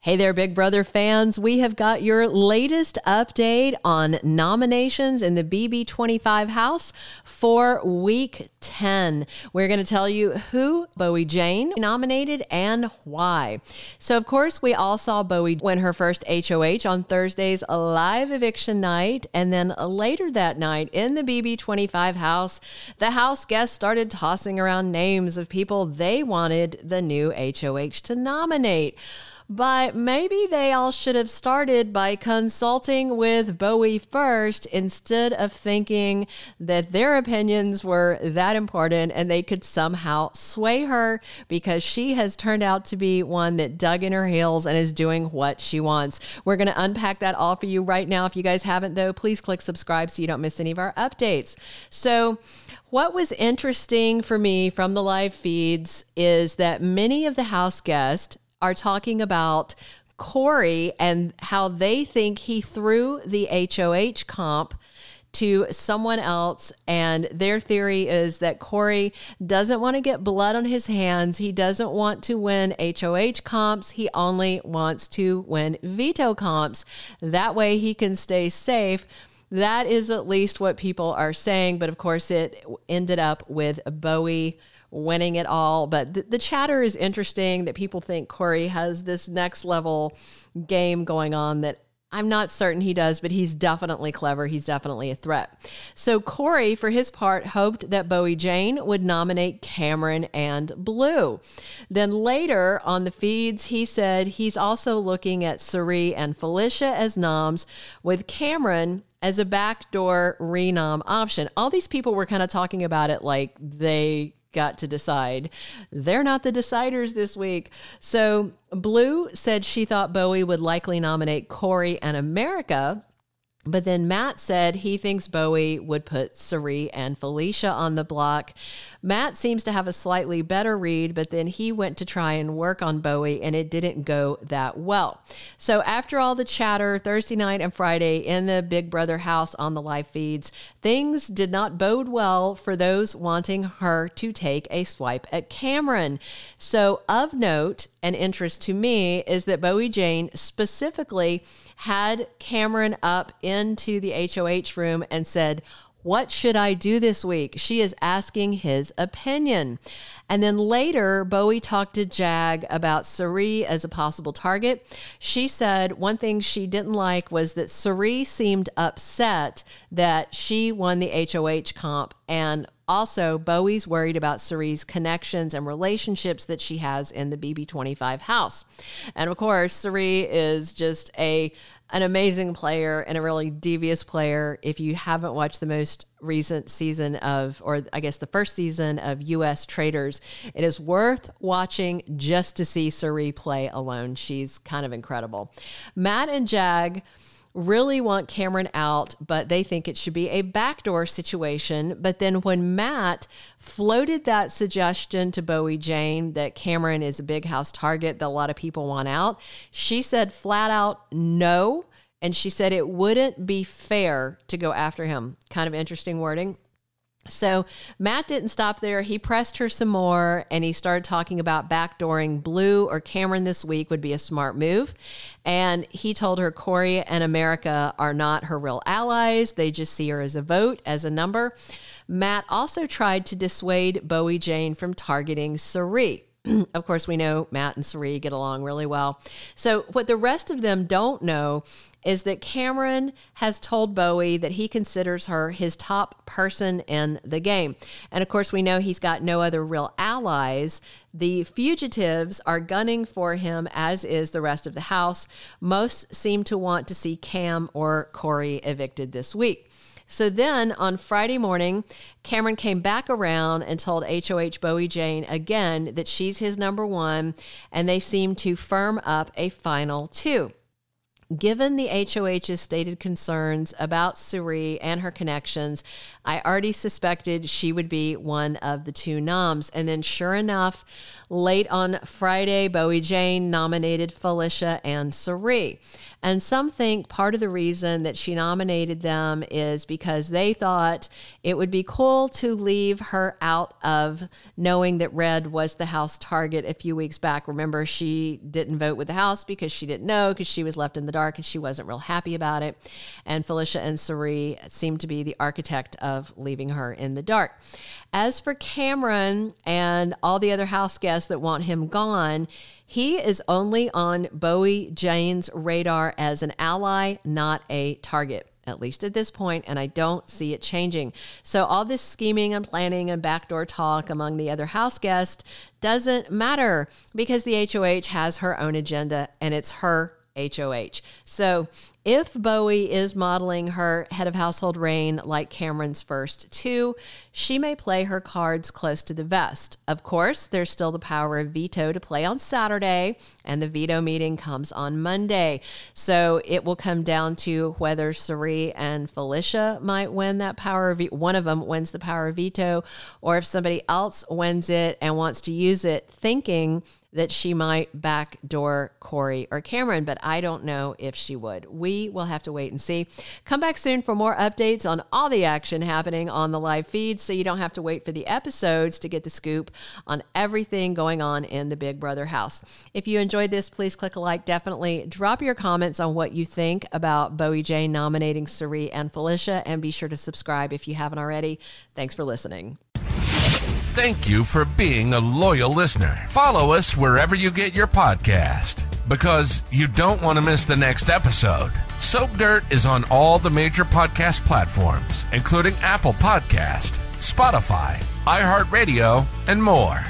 Hey there, Big Brother fans. We have got your latest update on nominations in the BB25 House for week 10. We're going to tell you who Bowie Jane nominated and why. So, of course, we all saw Bowie win her first HOH on Thursday's live eviction night. And then later that night in the BB25 House, the House guests started tossing around names of people they wanted the new HOH to nominate. But maybe they all should have started by consulting with Bowie first instead of thinking that their opinions were that important and they could somehow sway her because she has turned out to be one that dug in her heels and is doing what she wants. We're going to unpack that all for you right now. If you guys haven't, though, please click subscribe so you don't miss any of our updates. So, what was interesting for me from the live feeds is that many of the house guests are talking about Cory and how they think he threw the HOH comp to someone else. And their theory is that Cory doesn't want to get blood on his hands. He doesn't want to win HOH comps. He only wants to win veto comps. That way he can stay safe. That is at least what people are saying. But of course, it ended up with Bowie winning it all. But the, the chatter is interesting that people think Cory has this next level game going on that I'm not certain he does, but he's definitely clever. He's definitely a threat. So Cory, for his part, hoped that Bowie Jane would nominate Cameron and Blue. Then later on the feeds, he said he's also looking at Cirie and Felicia as noms, with Cameron as a backdoor renom option. All these people were kind of talking about it like they got to decide. They're not the deciders this week. So Blue said she thought Bowie would likely nominate Cory and America but then Matt said he thinks Bowie would put Cirie and Felicia on the block. Matt seems to have a slightly better read, but then he went to try and work on Bowie and it didn't go that well. So after all the chatter Thursday night and Friday in the Big Brother house on the live feeds, things did not bode well for those wanting her to take a swipe at Cameron. So of note and interest to me is that Bowie Jane specifically had Cameron up into the HOH room and said, What should I do this week? She is asking his opinion. And then later, Bowie talked to Jag about Cirie as a possible target. She said one thing she didn't like was that Cirie seemed upset that she won the HOH comp and also, Bowie's worried about Cirie's connections and relationships that she has in the BB25 house. And of course, Cirie is just a an amazing player and a really devious player. If you haven't watched the most recent season of, or I guess the first season of US Traitors, it is worth watching just to see Cirie play alone. She's kind of incredible. Matt and Jag really want Cameron out, but they think it should be a backdoor situation. But then when Matt floated that suggestion to Bowie Jane that Cameron is a big house target that a lot of people want out, she said flat out no. And she said it wouldn't be fair to go after him. Kind of interesting wording. So Matt didn't stop there. He pressed her some more and he started talking about backdooring Blue or Cameron this week would be a smart move. And he told her Cory and America are not her real allies. They just see her as a vote, as a number. Matt also tried to dissuade Bowie Jane from targeting Cirie. of course, we know Matt and Cirie get along really well. So, what the rest of them don't know is that Cameron has told Bowie that he considers her his top person in the game. And of course, we know he's got no other real allies. The fugitives are gunning for him, as is the rest of the house. Most seem to want to see Cam or Cory evicted this week. So then on Friday morning, Cameron came back around and told HOH Bowie Jane again that she's his number one, and they seem to firm up a final two. Given the HOH's stated concerns about Cirie and her connections, I already suspected she would be one of the two noms. And then, sure enough, late on Friday, Bowie Jane nominated Felicia and Cirie. And some think part of the reason that she nominated them is because they thought it would be cool to leave her out of knowing that Red was the House target a few weeks back. Remember, she didn't vote with the House because she didn't know, because she was left in the dark and she wasn't real happy about it. And Felicia and Cirie seemed to be the architect of leaving her in the dark. As for Cameron and all the other House guests that want him gone, he is only on Bowie Jane's radar as an ally, not a target at least at this point, and I don't see it changing. So, all this scheming and planning and backdoor talk among the other house guests doesn't matter because the HOH has her own agenda and it's her HOH. So if Bowie is modeling her head of household reign like Cameron's first two, she may play her cards close to the vest. Of course, there's still the power of veto to play on Saturday, and the veto meeting comes on Monday. So it will come down to whether Cirie and Felicia might win that power of one of them wins the power of veto, or if somebody else wins it and wants to use it, thinking that she might backdoor Cory or Cameron, but I don't know if she would. We will have to wait and see. Come back soon for more updates on all the action happening on the live feed so you don't have to wait for the episodes to get the scoop on everything going on in the Big Brother house. If you enjoyed this, please click a like. Definitely drop your comments on what you think about Bowie J nominating Cirie and Felicia, and be sure to subscribe if you haven't already. Thanks for listening. Thank you for being a loyal listener. Follow us wherever you get your podcast because you don't want to miss the next episode. Soap Dirt is on all the major podcast platforms, including Apple Podcast, Spotify, iHeartRadio, and more.